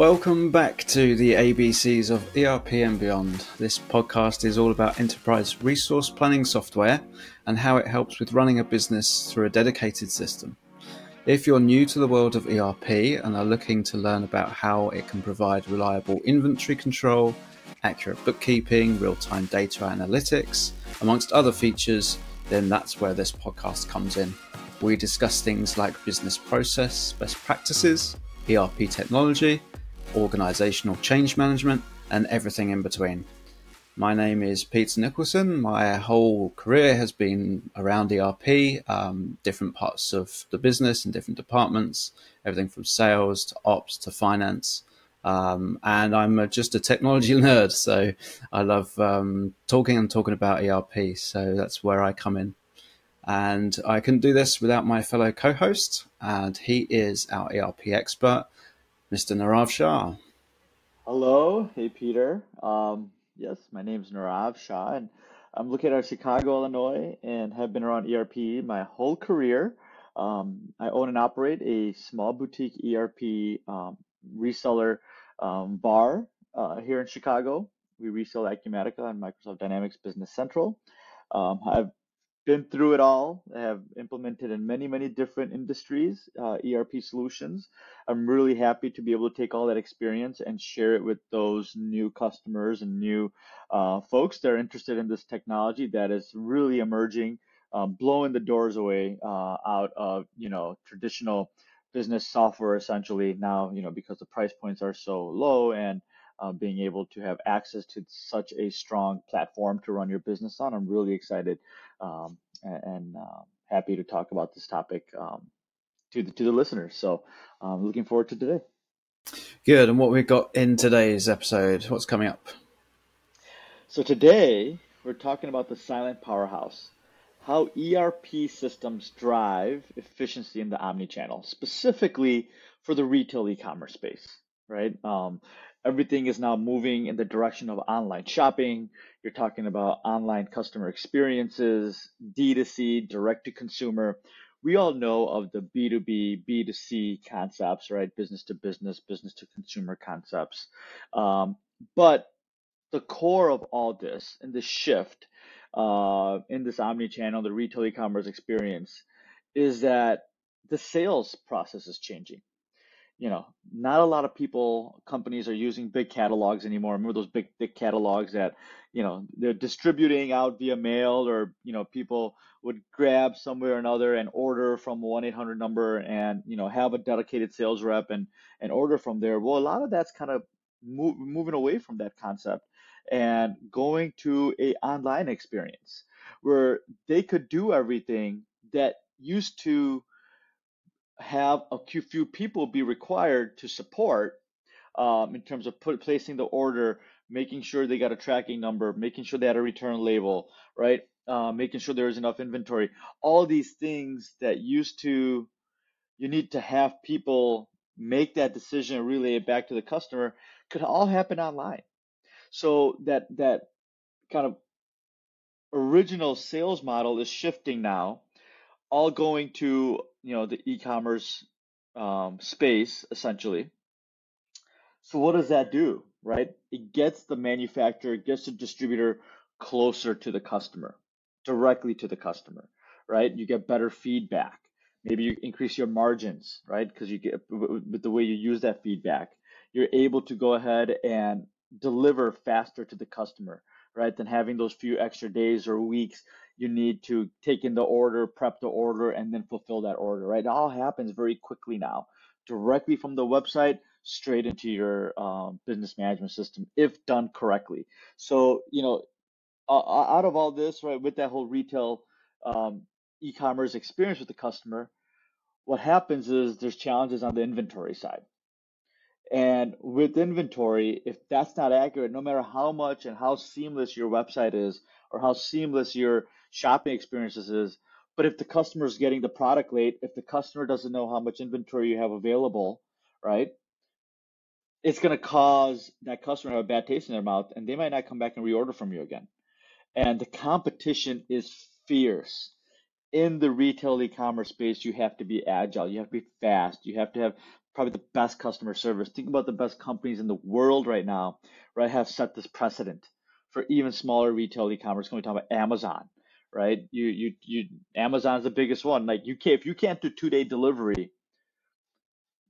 Welcome back to the ABCs of ERP and beyond. This podcast is all about enterprise resource planning software and how it helps with running a business through a dedicated system. If you're new to the world of ERP and are looking to learn about how it can provide reliable inventory control, accurate bookkeeping, real time data analytics, amongst other features, then that's where this podcast comes in. We discuss things like business process, best practices, ERP technology, organizational change management, and everything in between. My name is Peter Nicholson. My whole career has been around ERP, um, different parts of the business and different departments, everything from sales to ops to finance. Um, and I'm a, just a technology nerd, so I love um, talking and talking about ERP. So that's where I come in. And I couldn't do this without my fellow co host, and he is our ERP expert, Mr. Nirav Shah. Hello, hey Peter. Um, yes, my name is Nirav Shah, and I'm located at Chicago, Illinois, and have been around ERP my whole career. Um, I own and operate a small boutique ERP um, reseller um, VAR uh, here in Chicago. We resell Acumatica and Microsoft Dynamics Business Central. Um, I've been through it all. I have implemented in many, many different industries uh, ERP solutions. I'm really happy to be able to take all that experience and share it with those new customers and new uh, folks that are interested in this technology that is really emerging, um, blowing the doors away uh, out of you know traditional business software. Essentially now, you know, because the price points are so low and uh, being able to have access to such a strong platform to run your business on. I'm really excited um, and, and uh, happy to talk about this topic um, to the to the listeners. So I'm um, looking forward to today. Good. And what we've got in today's episode? What's coming up? So today we're talking about the silent powerhouse. How ERP systems drive efficiency in the omni-channel, specifically for the retail e-commerce space, right? Um, everything is now moving in the direction of online shopping. You're talking about online customer experiences, D2C, direct to consumer. We all know of the B2B, B2C concepts, right? Business to business, business to consumer concepts. Um, but the core of all this and the shift uh, in this omni channel, the retail e commerce experience, is that the sales process is changing you know, not a lot of people, companies are using big catalogs anymore. Remember those big, thick catalogs that, you know, they're distributing out via mail or, you know, people would grab somewhere or another and order from 1-800 number and, you know, have a dedicated sales rep and, and order from there. Well, a lot of that's kind of move, moving away from that concept and going to a online experience where they could do everything that used to have a few people be required to support um, in terms of put, placing the order, making sure they got a tracking number, making sure they had a return label, right? Uh, making sure there is enough inventory. All these things that used to, you need to have people make that decision and relay it back to the customer could all happen online. So that that kind of original sales model is shifting now, all going to you know the e-commerce um, space essentially. So what does that do, right? It gets the manufacturer, gets the distributor closer to the customer, directly to the customer, right? You get better feedback. Maybe you increase your margins, right? Because you get with the way you use that feedback, you're able to go ahead and deliver faster to the customer, right? Than having those few extra days or weeks you need to take in the order, prep the order, and then fulfill that order, right? It all happens very quickly now, directly from the website straight into your um, business management system if done correctly. So, you know, uh, out of all this, right, with that whole retail um, e commerce experience with the customer, what happens is there's challenges on the inventory side. And with inventory, if that's not accurate, no matter how much and how seamless your website is, or how seamless your shopping experiences is, but if the customer is getting the product late, if the customer doesn't know how much inventory you have available, right, it's going to cause that customer to have a bad taste in their mouth, and they might not come back and reorder from you again. And the competition is fierce in the retail e-commerce space, you have to be agile, you have to be fast, you have to have probably the best customer service. Think about the best companies in the world right now, right? Have set this precedent for even smaller retail e-commerce. When we talk about Amazon, right? You you you Amazon's the biggest one. Like you can't if you can't do two day delivery,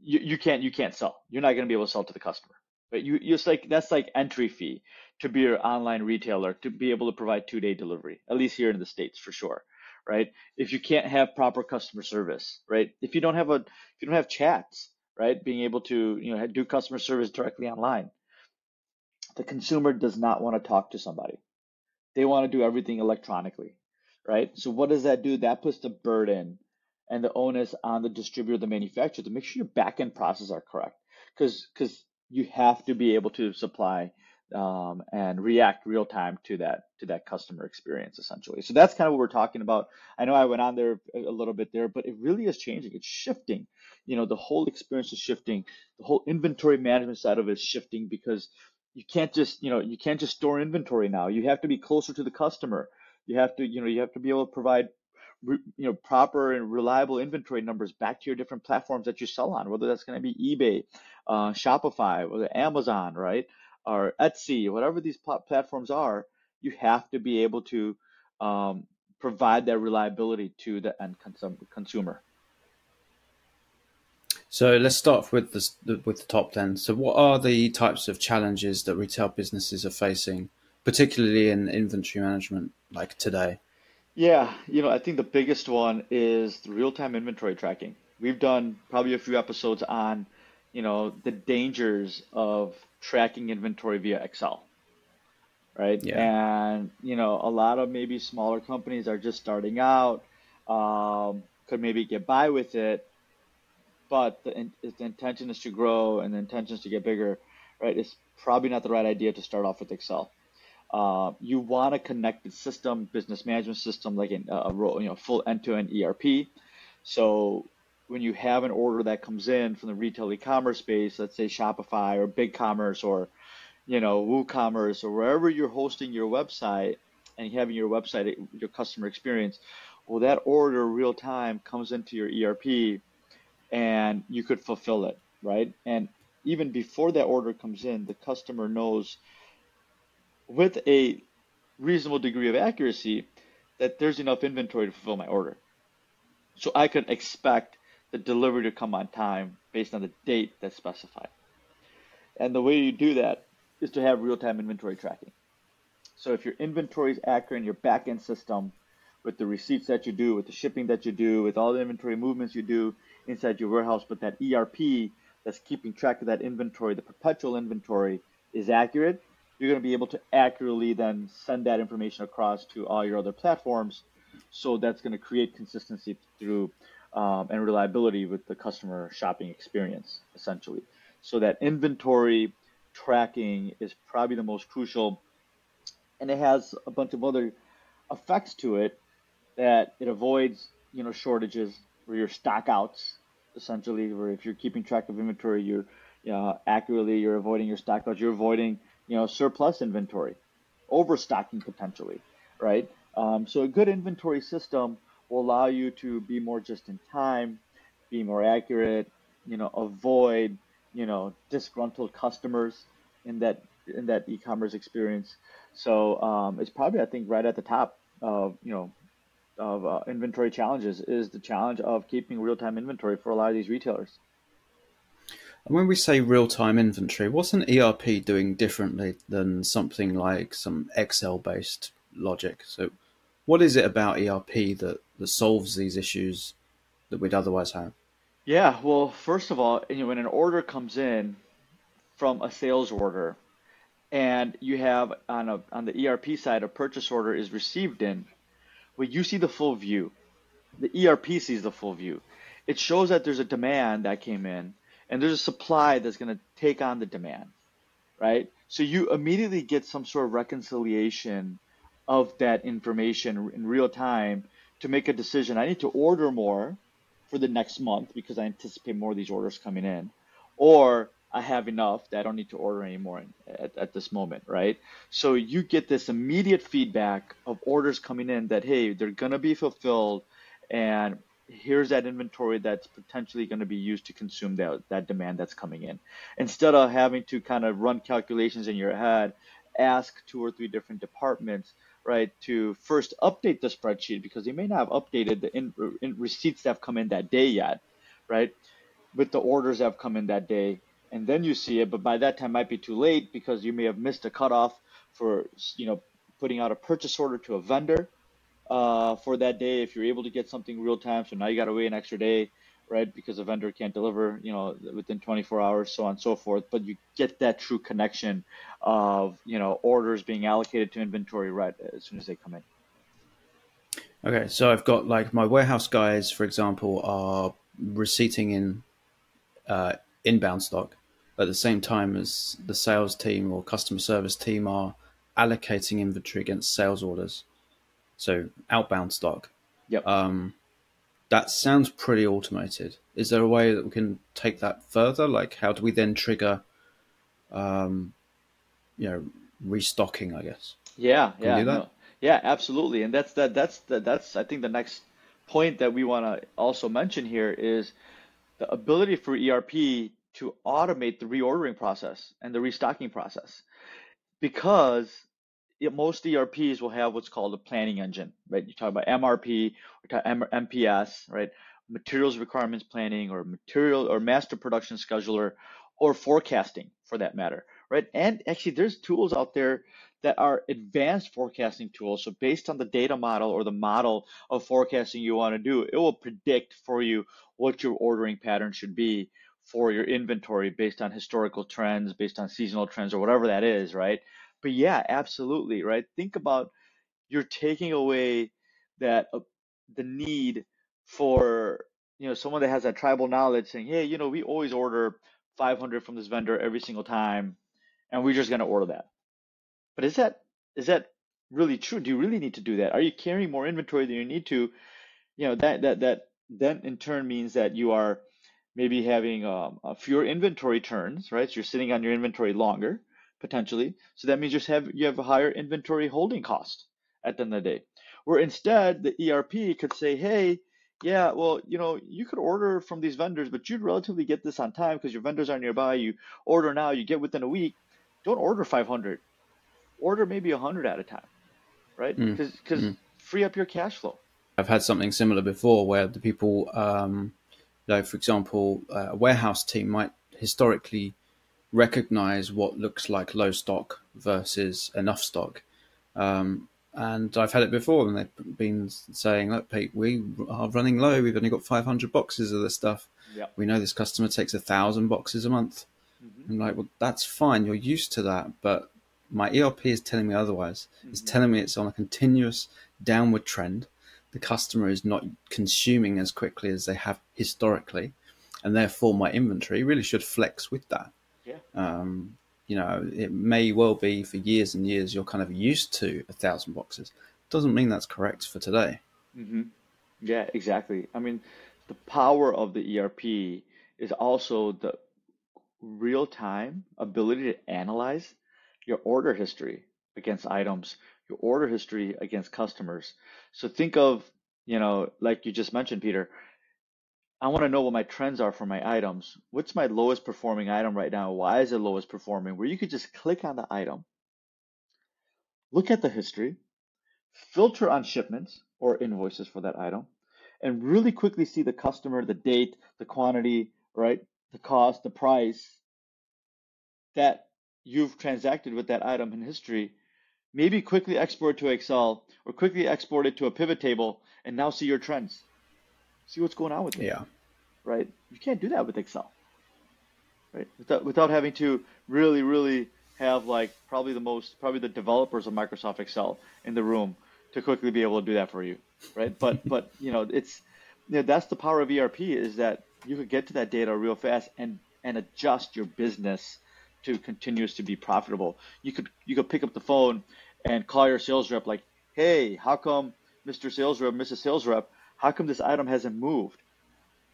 you, you can't you can't sell. You're not gonna be able to sell to the customer. But you just like that's like entry fee to be your online retailer to be able to provide two day delivery, at least here in the States for sure. Right. If you can't have proper customer service, right? If you don't have a if you don't have chats, right? Being able to, you know, do customer service directly online. The consumer does not want to talk to somebody. They want to do everything electronically, right? So what does that do? That puts the burden and the onus on the distributor, the manufacturer to make sure your backend processes are correct. Because because you have to be able to supply um, and react real time to that to that customer experience essentially. So that's kind of what we're talking about. I know I went on there a little bit there, but it really is changing. It's shifting. You know, the whole experience is shifting. The whole inventory management side of it is shifting because you can't just you know you can't just store inventory now. You have to be closer to the customer. You have to you know you have to be able to provide you know proper and reliable inventory numbers back to your different platforms that you sell on whether that's going to be ebay uh, shopify or amazon right or etsy whatever these pl- platforms are you have to be able to um, provide that reliability to the end consum- consumer so let's start with the with the top ten. So, what are the types of challenges that retail businesses are facing, particularly in inventory management, like today? Yeah, you know, I think the biggest one is the real-time inventory tracking. We've done probably a few episodes on, you know, the dangers of tracking inventory via Excel, right? Yeah. And, you know, a lot of maybe smaller companies are just starting out, um, could maybe get by with it, but the, the intention is to grow and the intention is to get bigger, right? It's probably not the right idea to start off with Excel. Uh, you want a connected system, business management system, like a, a you know full end-to-end ERP. So when you have an order that comes in from the retail e-commerce space, let's say Shopify or BigCommerce or you know WooCommerce or wherever you're hosting your website and having your website your customer experience, well that order real time comes into your ERP and you could fulfill it, right? And even before that order comes in, the customer knows with a reasonable degree of accuracy that there's enough inventory to fulfill my order. So I could expect the delivery to come on time based on the date that's specified. And the way you do that is to have real-time inventory tracking. So if your inventory is accurate in your backend system, with the receipts that you do, with the shipping that you do, with all the inventory movements you do inside your warehouse, but that ERP that's keeping track of that inventory, the perpetual inventory, is accurate, you're going to be able to accurately then send that information across to all your other platforms. So that's going to create consistency through um, and reliability with the customer shopping experience, essentially. So that inventory tracking is probably the most crucial, and it has a bunch of other effects to it that it avoids, you know, shortages or your stockouts, essentially, where if you're keeping track of inventory, you're you know, accurately, you're avoiding your stockouts, you're avoiding you know, surplus inventory, overstocking potentially, right? Um, so a good inventory system will allow you to be more just in time, be more accurate, you know, avoid, you know, disgruntled customers in that in that e-commerce experience. So um, it's probably I think right at the top of you know of uh, inventory challenges is the challenge of keeping real-time inventory for a lot of these retailers. And when we say real time inventory, what's an ERP doing differently than something like some Excel based logic? So, what is it about ERP that, that solves these issues that we'd otherwise have? Yeah, well, first of all, you know, when an order comes in from a sales order, and you have on a on the ERP side a purchase order is received in, well, you see the full view. The ERP sees the full view. It shows that there's a demand that came in, and there's a supply that's going to take on the demand, right? So you immediately get some sort of reconciliation of that information in real time to make a decision. I need to order more for the next month because I anticipate more of these orders coming in, or I have enough that I don't need to order anymore at, at this moment, right? So you get this immediate feedback of orders coming in that hey, they're gonna be fulfilled, and here's that inventory that's potentially going to be used to consume that, that demand that's coming in. Instead of having to kind of run calculations in your head, ask two or three different departments, right, to first update the spreadsheet because they may not have updated the in, in receipts that have come in that day yet, right, with the orders that have come in that day. And then you see it, but by that time might be too late because you may have missed a cutoff for, you know, putting out a purchase order to a vendor uh, for that day if you're able to get something real time. So now you got to wait an extra day, right? Because a vendor can't deliver, you know, within 24 hours, so on and so forth. But you get that true connection of, you know, orders being allocated to inventory right as soon as they come in. Okay, so I've got like my warehouse guys, for example, are receipting in uh, inbound stock at the same time as the sales team or customer service team are allocating inventory against sales orders so outbound stock. Yep. Um, that sounds pretty automated. Is there a way that we can take that further? Like, how do we then trigger, um, you know, restocking? I guess. Yeah, can yeah, no, yeah, absolutely. And that's that. That's the, that's I think the next point that we want to also mention here is the ability for ERP to automate the reordering process and the restocking process, because most ERPs will have what's called a planning engine, right? You talk about MRP, or MPS, right? Materials requirements planning, or material or master production scheduler, or forecasting for that matter, right? And actually, there's tools out there that are advanced forecasting tools. So based on the data model or the model of forecasting you want to do, it will predict for you what your ordering pattern should be for your inventory based on historical trends, based on seasonal trends, or whatever that is, right? But yeah, absolutely, right? Think about you're taking away that uh, the need for you know someone that has that tribal knowledge saying, hey, you know, we always order 500 from this vendor every single time, and we're just gonna order that. But is that is that really true? Do you really need to do that? Are you carrying more inventory than you need to? You know that that that then in turn means that you are maybe having um, fewer inventory turns, right? So you're sitting on your inventory longer potentially. So that means you have you have a higher inventory holding cost at the end of the day. Where instead the ERP could say, hey, yeah, well, you know, you could order from these vendors, but you'd relatively get this on time because your vendors are nearby. You order now, you get within a week. Don't order 500. Order maybe 100 at a time, right? Because mm. because mm. free up your cash flow. I've had something similar before where the people, um, like for example, a warehouse team might historically recognize what looks like low stock versus enough stock. Um, and I've had it before, and they've been saying, "Look, Pete, we are running low. We've only got 500 boxes of this stuff. Yep. We know this customer takes a thousand boxes a month." Mm-hmm. I'm like, "Well, that's fine. You're used to that, but my ERP is telling me otherwise. Mm-hmm. It's telling me it's on a continuous downward trend. The customer is not consuming as quickly as they have historically, and therefore my inventory really should flex with that." Yeah. Um, you know, it may well be for years and years you're kind of used to a thousand boxes. Doesn't mean that's correct for today. Mm-hmm. Yeah, exactly. I mean, the power of the ERP is also the real time ability to analyze your order history against items, your order history against customers. So think of, you know, like you just mentioned, Peter, I want to know what my trends are for my items. What's my lowest performing item right now? Why is it lowest performing? Where you could just click on the item, look at the history, filter on shipments or invoices for that item, and really quickly see the customer, the date, the quantity, right? The cost, the price that you've transacted with that item in history. Maybe quickly export to Excel or quickly export it to a pivot table and now see your trends see what's going on with it. Yeah. Right? You can't do that with Excel. Right? Without, without having to really, really have like probably the most, probably the developers of Microsoft Excel in the room to quickly be able to do that for you. Right? But, but, you know, it's, you know, that's the power of ERP is that you could get to that data real fast and, and adjust your business to continues to be profitable. You could, you could pick up the phone and call your sales rep like, Hey, how come Mr. Sales Rep, Mrs. Sales Rep, how come this item hasn't moved?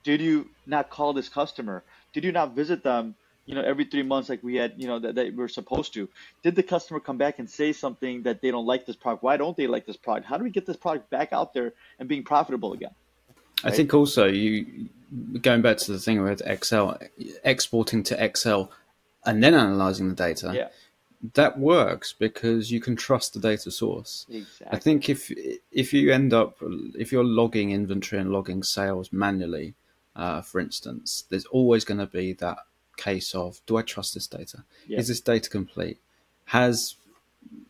Did you not call this customer? Did you not visit them, you know, every three months like we had, you know, that, that we are supposed to? Did the customer come back and say something that they don't like this product? Why don't they like this product? How do we get this product back out there and being profitable again? I think also you going back to the thing with Excel, exporting to Excel and then analyzing the data. Yeah. That works because you can trust the data source. Exactly. I think if if you end up if you're logging inventory and logging sales manually, uh, for instance, there's always going to be that case of do I trust this data? Yeah. Is this data complete? Has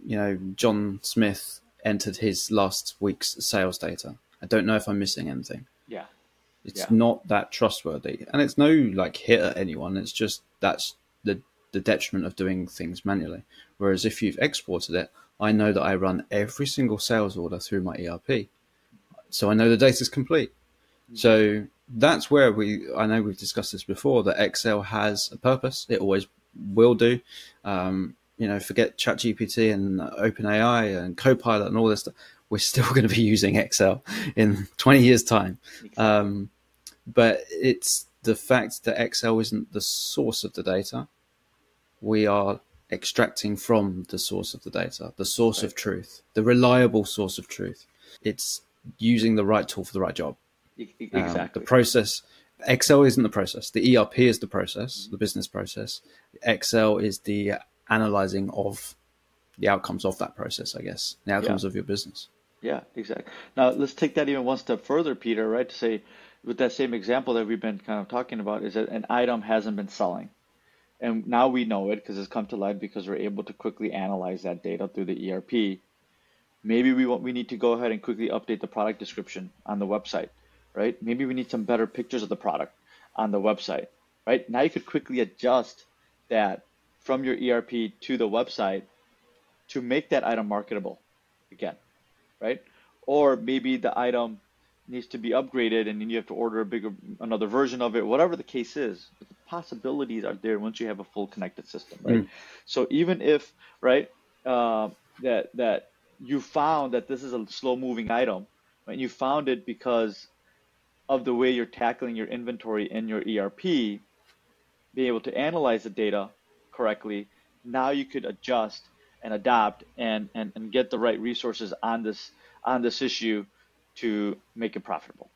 you know John Smith entered his last week's sales data? I don't know if I'm missing anything. Yeah. It's Yeah. not that trustworthy, and it's no like hit at anyone. It's just that's the detriment of doing things manually. Whereas if you've exported it, I know that I run every single sales order through my ERP, so I know the data is complete. So that's where we. I know we've discussed this before. That Excel has a purpose. It always will do. Um, you know, forget ChatGPT and OpenAI and Copilot and all this stuff. We're still going to be using Excel in 20 years' time. Um, but it's the fact that Excel isn't the source of the data. We are extracting from the source of the data, the source of truth, the reliable source of truth. It's using the right tool for the right job. E- e- Um, Exactly. the process, Excel isn't the process. The ERP is the process, the business process. Excel is the analyzing of the outcomes of that process, I guess, the outcomes of your business. Yeah, exactly. Now let's take that even one step further, Peter, right? To say with that same example that we've been kind of talking about is that an item hasn't been selling. And now we know it because it's come to light because we're able to quickly analyze that data through the ERP. Maybe we want we need to go ahead and quickly update the product description on the website, right? Maybe we need some better pictures of the product on the website, right? Now you could quickly adjust that from your ERP to the website to make that item marketable again, right? Or maybe the item needs to be upgraded and then you have to order a bigger another version of it, whatever the case is. But the possibilities are there once you have a full connected system, right? So even if right uh, that that you found that this is a slow moving item, and You found it because of the way you're tackling your inventory in your ERP, being able to analyze the data correctly, now you could adjust and adapt and, and, and get the right resources on this on this issue to make it profitable.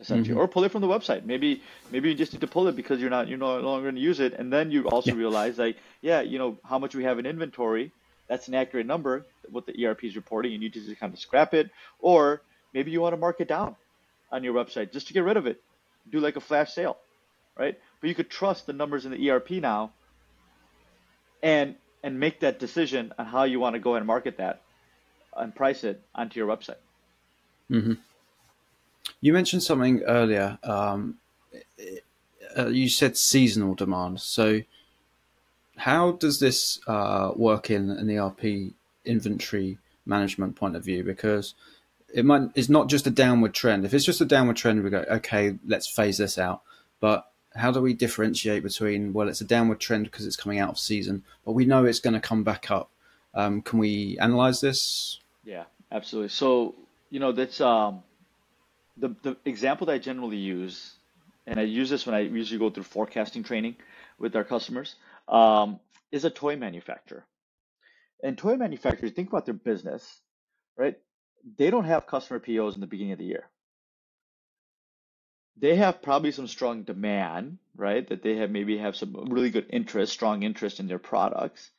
Essentially. Mm-hmm. Or pull it from the website. Maybe maybe you just need to pull it because you're not you're no longer going to use it. And then you also realize like, yeah, you know, how much we have in inventory, that's an accurate number, what the ERP is reporting, and you need to just kind of scrap it. Or maybe you want to mark it down on your website just to get rid of it. Do like a flash sale, right? But you could trust the numbers in the ERP now and and make that decision on how you want to go and market that and price it onto your website. You mentioned something earlier. Um, uh, you said seasonal demand. So, how does this uh, work in an ERP inventory management point of view? Because it might it's not just a downward trend. If it's just a downward trend, we go okay, let's phase this out. But how do we differentiate between well, it's a downward trend because it's coming out of season, but we know it's going to come back up. Um, can we analyze this? Yeah, absolutely. So, you know, that's um, the the example that I generally use, and I use this when I usually go through forecasting training with our customers, um, is a toy manufacturer. And toy manufacturers, think about their business, right? They don't have customer POs in the beginning of the year. They have probably some strong demand, right? That they have maybe have some really good interest, strong interest in their products.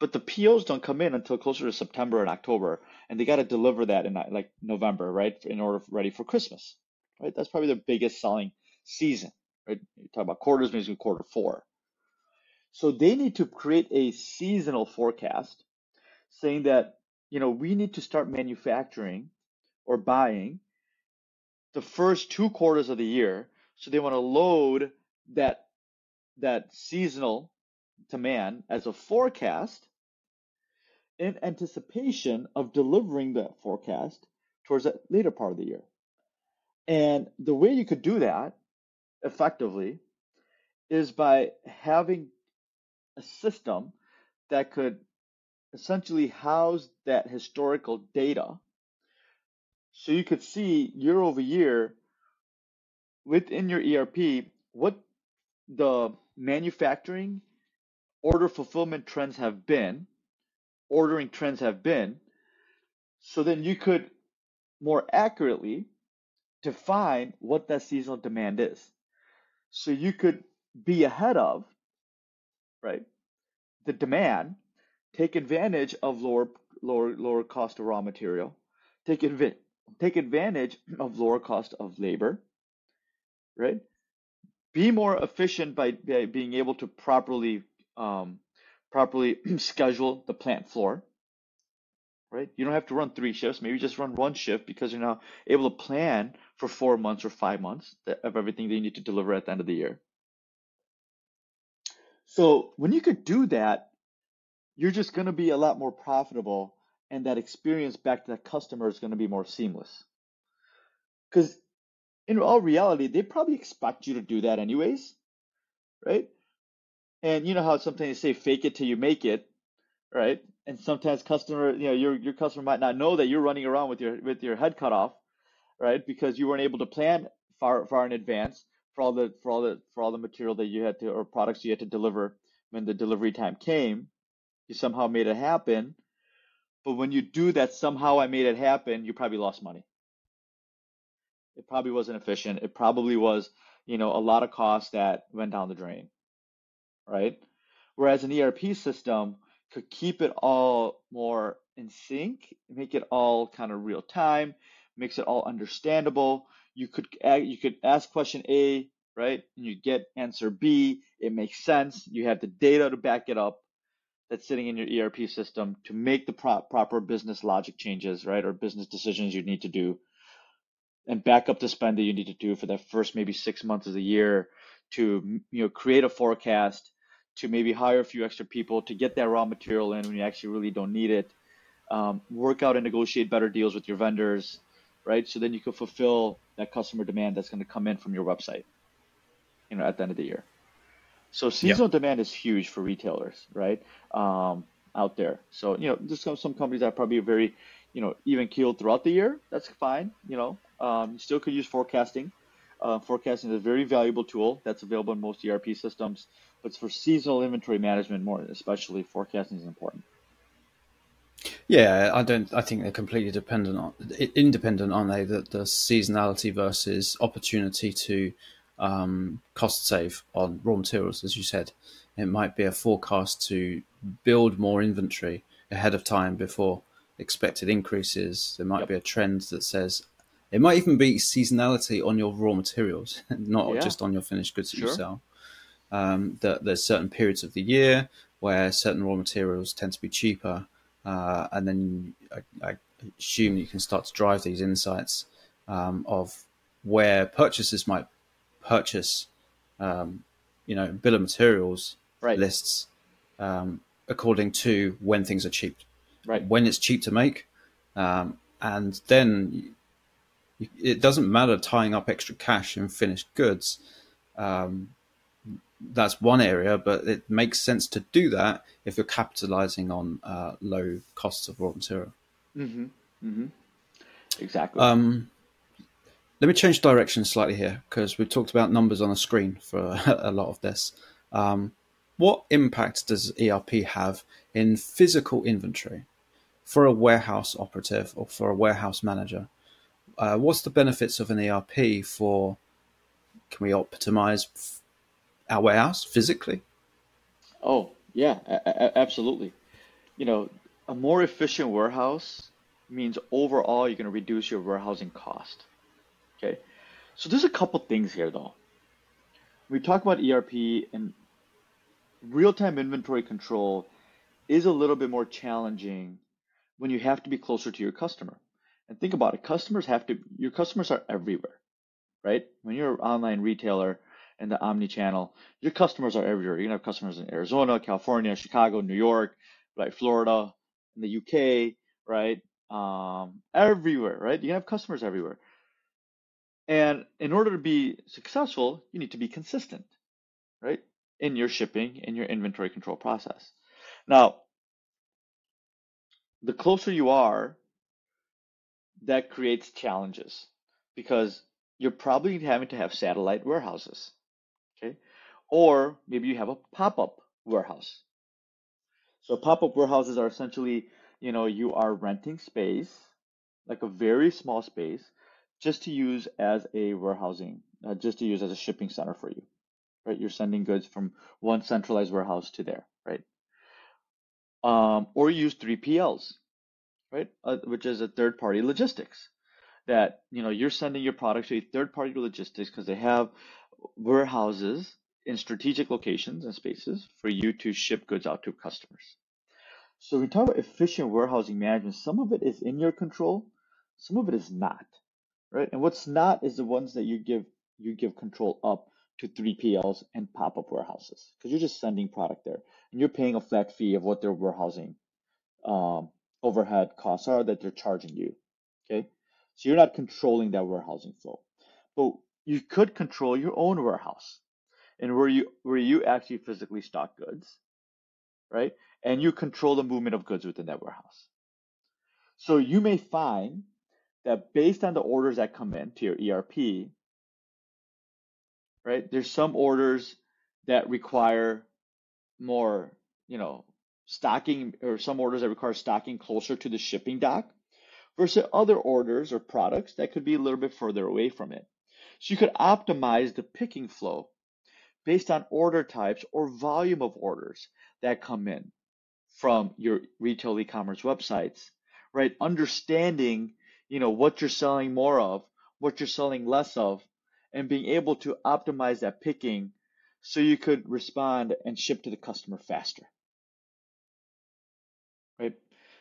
But the POs don't come in until closer to September and October, and they got to deliver that in like November, right? In order ready for Christmas, right? That's probably their biggest selling season, right? You talk about quarters, maybe quarter four. So they need to create a seasonal forecast saying that, you know, we need to start manufacturing or buying the first two quarters of the year. So they want to load that that seasonal demand as a forecast in anticipation of delivering that forecast towards that later part of the year. And the way you could do that effectively is by having a system that could essentially house that historical data so you could see year over year within your ERP what the manufacturing order fulfillment trends have been, ordering trends have been, so then you could more accurately define what that seasonal demand is. So you could be ahead of, right, the demand, take advantage of lower lower lower cost of raw material, take adv- take advantage of lower cost of labor, right? Be more efficient by, by being able to properly um, properly schedule the plant floor, right? You don't have to run three shifts. Maybe just run one shift because you're now able to plan for four months or five months of everything that you need to deliver at the end of the year. So when you could do that, you're just going to be a lot more profitable, and that experience back to the customer is going to be more seamless. Because in all reality, they probably expect you to do that anyways, right? And you know how sometimes they say fake it till you make it, right? And sometimes customer, you know, your your customer might not know that you're running around with your with your head cut off, right? Because you weren't able to plan far far in advance for all the for all the for all the material that you had to or products you had to deliver when the delivery time came. You somehow made it happen. But when you do that, somehow I made it happen, you probably lost money. It probably wasn't efficient. It probably was, you know, a lot of costs that went down the drain right? Whereas an ERP system could keep it all more in sync, make it all kind of real time, makes it all understandable. You could you could ask question A, right, and you get answer B. It makes sense. You have the data to back it up. That's sitting in your ERP system to make the pro- proper business logic changes, right, or business decisions you need to do, and back up the spend that you need to do for that first maybe six months of the year to you know create a forecast to maybe hire a few extra people to get that raw material in when you actually really don't need it. Um, work out and negotiate better deals with your vendors, right? So then you can fulfill that customer demand that's going to come in from your website, you know, at the end of the year. So seasonal yeah. demand is huge for retailers, right? Um, out there. So you know, there's some, some companies that are probably very, you know, even keeled throughout the year. That's fine. You know, um, you still could use forecasting. Uh, forecasting is a very valuable tool that's available in most ERP systems, but for seasonal inventory management, more especially forecasting is important. Yeah, I don't. I think they're completely dependent on independent, aren't they? That the seasonality versus opportunity to um, cost save on raw materials, as you said. It might be a forecast to build more inventory ahead of time before expected increases. There might yep. be a trend that says it might even be seasonality on your raw materials, not yeah. just on your finished goods that sure. you sell. Um, that there's certain periods of the year where certain raw materials tend to be cheaper, uh, and then I, I, assume you can start to drive these insights um, of where purchasers might purchase, um, you know, bill of materials right. lists um, according to when things are cheap, right? When it's cheap to make, um, and then it doesn't matter tying up extra cash in finished goods. Um, that's one area, but it makes sense to do that if you're capitalizing on uh, low costs of raw material. Mm-hmm. Mm-hmm. Exactly. Um, let me change direction slightly here because we've talked about numbers on a screen for a lot of this. Um, what impact does ERP have in physical inventory for a warehouse operative or for a warehouse manager? uh, what's the benefits of an ERP for? Can we optimize our warehouse physically? Oh yeah, a- absolutely. You know, a more efficient warehouse means overall you're going to reduce your warehousing cost. Okay, so there's a couple things here though. we talk about ERP and real-time inventory control is a little bit more challenging when you have to be closer to your customer. And think about it, customers have to, your customers are everywhere, right? When you're an online retailer and the omni-channel, your customers are everywhere. You're gonna have customers in Arizona, California, Chicago, New York, right, Florida, in the UK, right? Um, everywhere, right? You can have customers everywhere. And in order to be successful, you need to be consistent, right? In your shipping, in your inventory control process. Now, the closer you are that creates challenges because you're probably having to have satellite warehouses. Or maybe you have a pop-up warehouse. So pop-up warehouses are essentially, you know, you are renting space, like a very small space, just to use as a warehousing, uh, just to use as a shipping center for you, right? You're sending goods from one centralized warehouse to there, right? Um, or you use 3PLs, right? Uh, which is a third party logistics that, you know, you're sending your products to a third party logistics because they have warehouses in strategic locations and spaces for you to ship goods out to customers. So we talk about efficient warehousing management, some of it is in your control, some of it is not, right? And what's not is the ones that you give you give control up to 3PLs and pop-up warehouses because you're just sending product there and you're paying a flat fee of what their warehousing um, overhead costs are that they're charging you. Okay, so you're not controlling that warehousing flow, but you could control your own warehouse and where you where you actually physically stock goods, right? And you control the movement of goods within that warehouse. So you may find that based on the orders that come in to your ERP, right? There's some orders that require more, you know, stocking or some orders that require stocking closer to the shipping dock versus other orders or products that could be a little bit further away from it. So you could optimize the picking flow based on order types or volume of orders that come in from your retail e-commerce websites, right? Understanding, you know, what you're selling more of, what you're selling less of, and being able to optimize that picking so you could respond and ship to the customer faster. Right?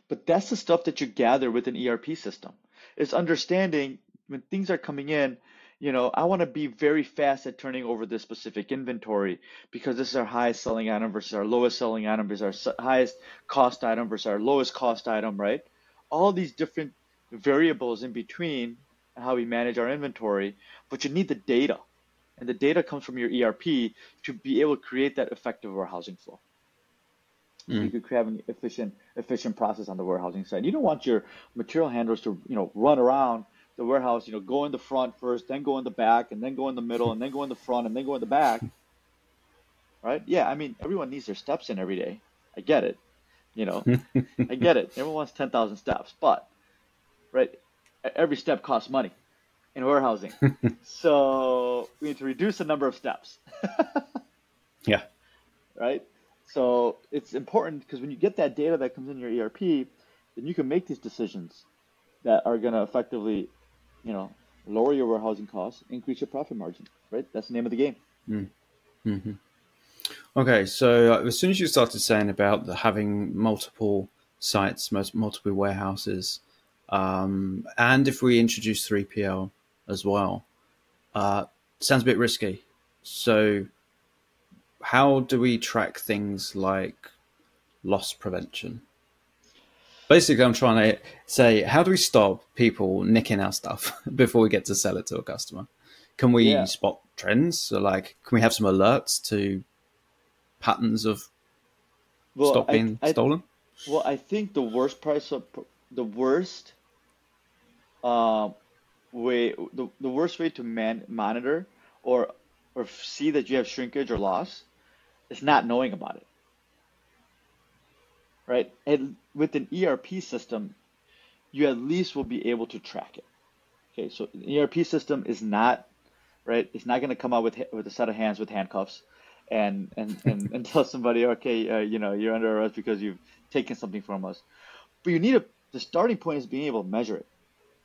But that's the stuff that you gather with an ERP system. It's understanding when things are coming in, you know, I want to be very fast at turning over this specific inventory because this is our highest selling item versus our lowest selling item versus our highest cost item versus our lowest cost item, right? All these different variables in between how we manage our inventory, but you need the data. And the data comes from your ERP to be able to create that effective warehousing flow. Mm. You could have an efficient efficient process on the warehousing side. You don't want your material handlers to you know run around the warehouse, you know, go in the front first, then go in the back, and then go in the middle, and then go in the front, and then go in the back. Right? Yeah, I mean, everyone needs their steps in every day. I get it. You know, I get it. Everyone wants 10,000 steps, but, right, every step costs money in warehousing. so we need to reduce the number of steps. yeah. Right? So it's important because when you get that data that comes in your ERP, then you can make these decisions that are going to effectively you know, lower your warehousing costs, increase your profit margin, right? That's the name of the game. Mm. hmm Okay, so uh, as soon as you started saying about the, having multiple sites, multiple warehouses, um, and if we introduce 3PL as well, uh, sounds a bit risky. So, how do we track things like loss prevention? Basically i'm trying to say how do we stop people nicking our stuff before we get to sell it to a customer? Can we yeah. spot trends? So like can we have some alerts to patterns of well, stock being I, I, stolen? well i think the worst price of the worst uh, way the, the worst way to man, monitor or or see that you have shrinkage or loss is not knowing about it right? And with an ERP system, you at least will be able to track it. Okay, so an ERP system is not right. It's not going to come out with with a set of hands with handcuffs, and and and, and tell somebody, okay, uh, you know, you're under arrest because you've taken something from us. But you need a the starting point is being able to measure it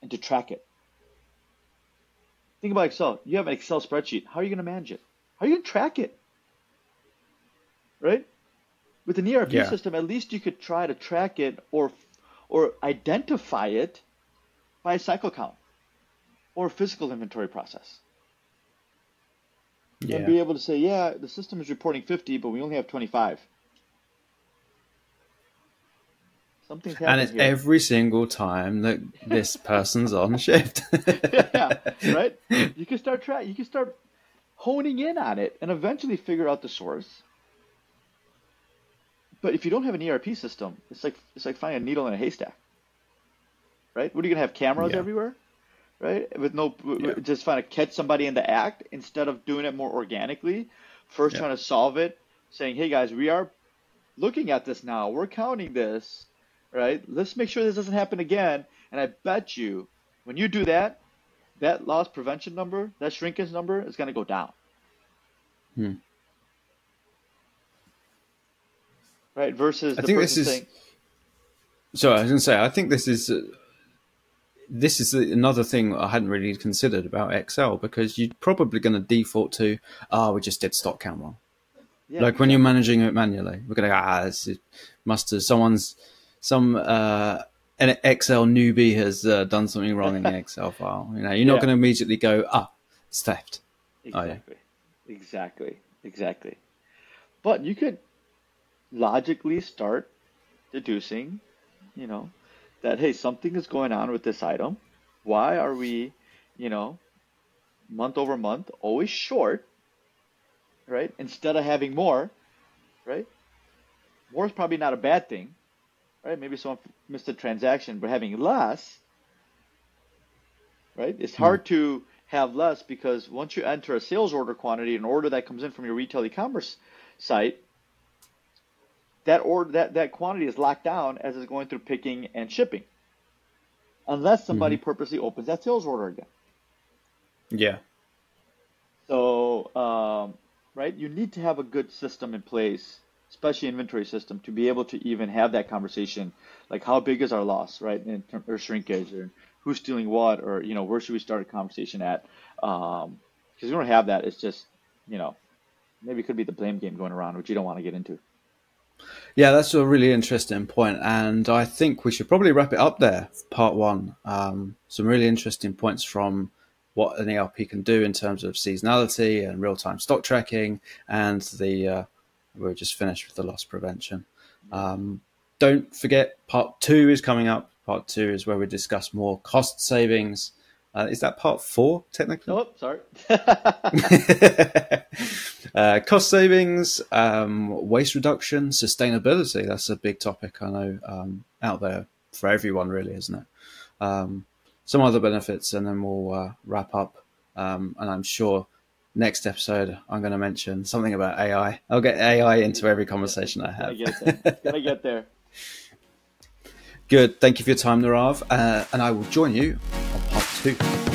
and to track it. Think about Excel. You have an Excel spreadsheet. How are you going to manage it? How are you going to track it? Right? With an ERP yeah. system, at least you could try to track it or or identify it by a cycle count or a physical inventory process. Yeah. And be able to say, yeah, the system is reporting 50, but we only have 25. Something's happening. And it's here. every single time that this person's on shift. yeah, right? You can start track you can start honing in on it and eventually figure out the source but if you don't have an ERP system, it's like it's like finding a needle in a haystack, right? What are you gonna have cameras yeah. everywhere, right? With no, yeah. just trying to catch somebody in the act instead of doing it more organically. First, yeah. trying to solve it, saying, "Hey guys, we are looking at this now. We're counting this, right? Let's make sure this doesn't happen again." And I bet you, when you do that, that loss prevention number, that shrinkage number is going to go down. Hmm. Right? Versus I the think this is- saying, So I was going to say, I think this is uh, this is another thing I hadn't really considered about Excel because you're probably going to default to, oh, we just did stock count wrong. yeah, like when you're managing it manually, we're going to go, ah, this is, must have someone's some uh, an Excel newbie has uh, done something wrong in the Excel file. You know, you're not going to immediately go, ah, it's theft. Yeah. Exactly. Exactly. Exactly. But you could logically start deducing, you know, that hey, something is going on with this item. Why are we, you know, month over month always short, right? Instead of having more, right? More is probably not a bad thing, right? Maybe someone missed a transaction, but having less, right? It's hard hmm. to have less because once you enter a sales order quantity, an order that comes in from your retail e-commerce site, that order that, that quantity is locked down as it's going through picking and shipping. Unless somebody purposely opens that sales order again. Yeah. So, um, right, you need to have a good system in place, especially inventory system, to be able to even have that conversation. Like, how big is our loss, right, in term, or shrinkage, or who's stealing what, or you know, where should we start a conversation at? Because you don't have that, it's just, you know, maybe it could be the blame game going around, which you don't want to get into. Yeah, that's a really interesting point, and I think we should probably wrap it up there. Part one, um, some really interesting points from what an ERP can do in terms of seasonality and real-time stock tracking, and the uh, we're just finished with the loss prevention. Um, don't forget, part two is coming up. Part two is where we discuss more cost savings. Uh, is that part four technically? Oh, sorry. uh, cost savings, um, waste reduction, sustainability. That's a big topic I know um, out there for everyone, really, isn't it? Um, some other benefits, and then we'll uh, wrap up. Um, and I'm sure next episode I'm going to mention something about AI. I'll get AI into every conversation I have. get there. Gonna get there. Good. Thank you for your time, Nirav. Uh, and I will join you too.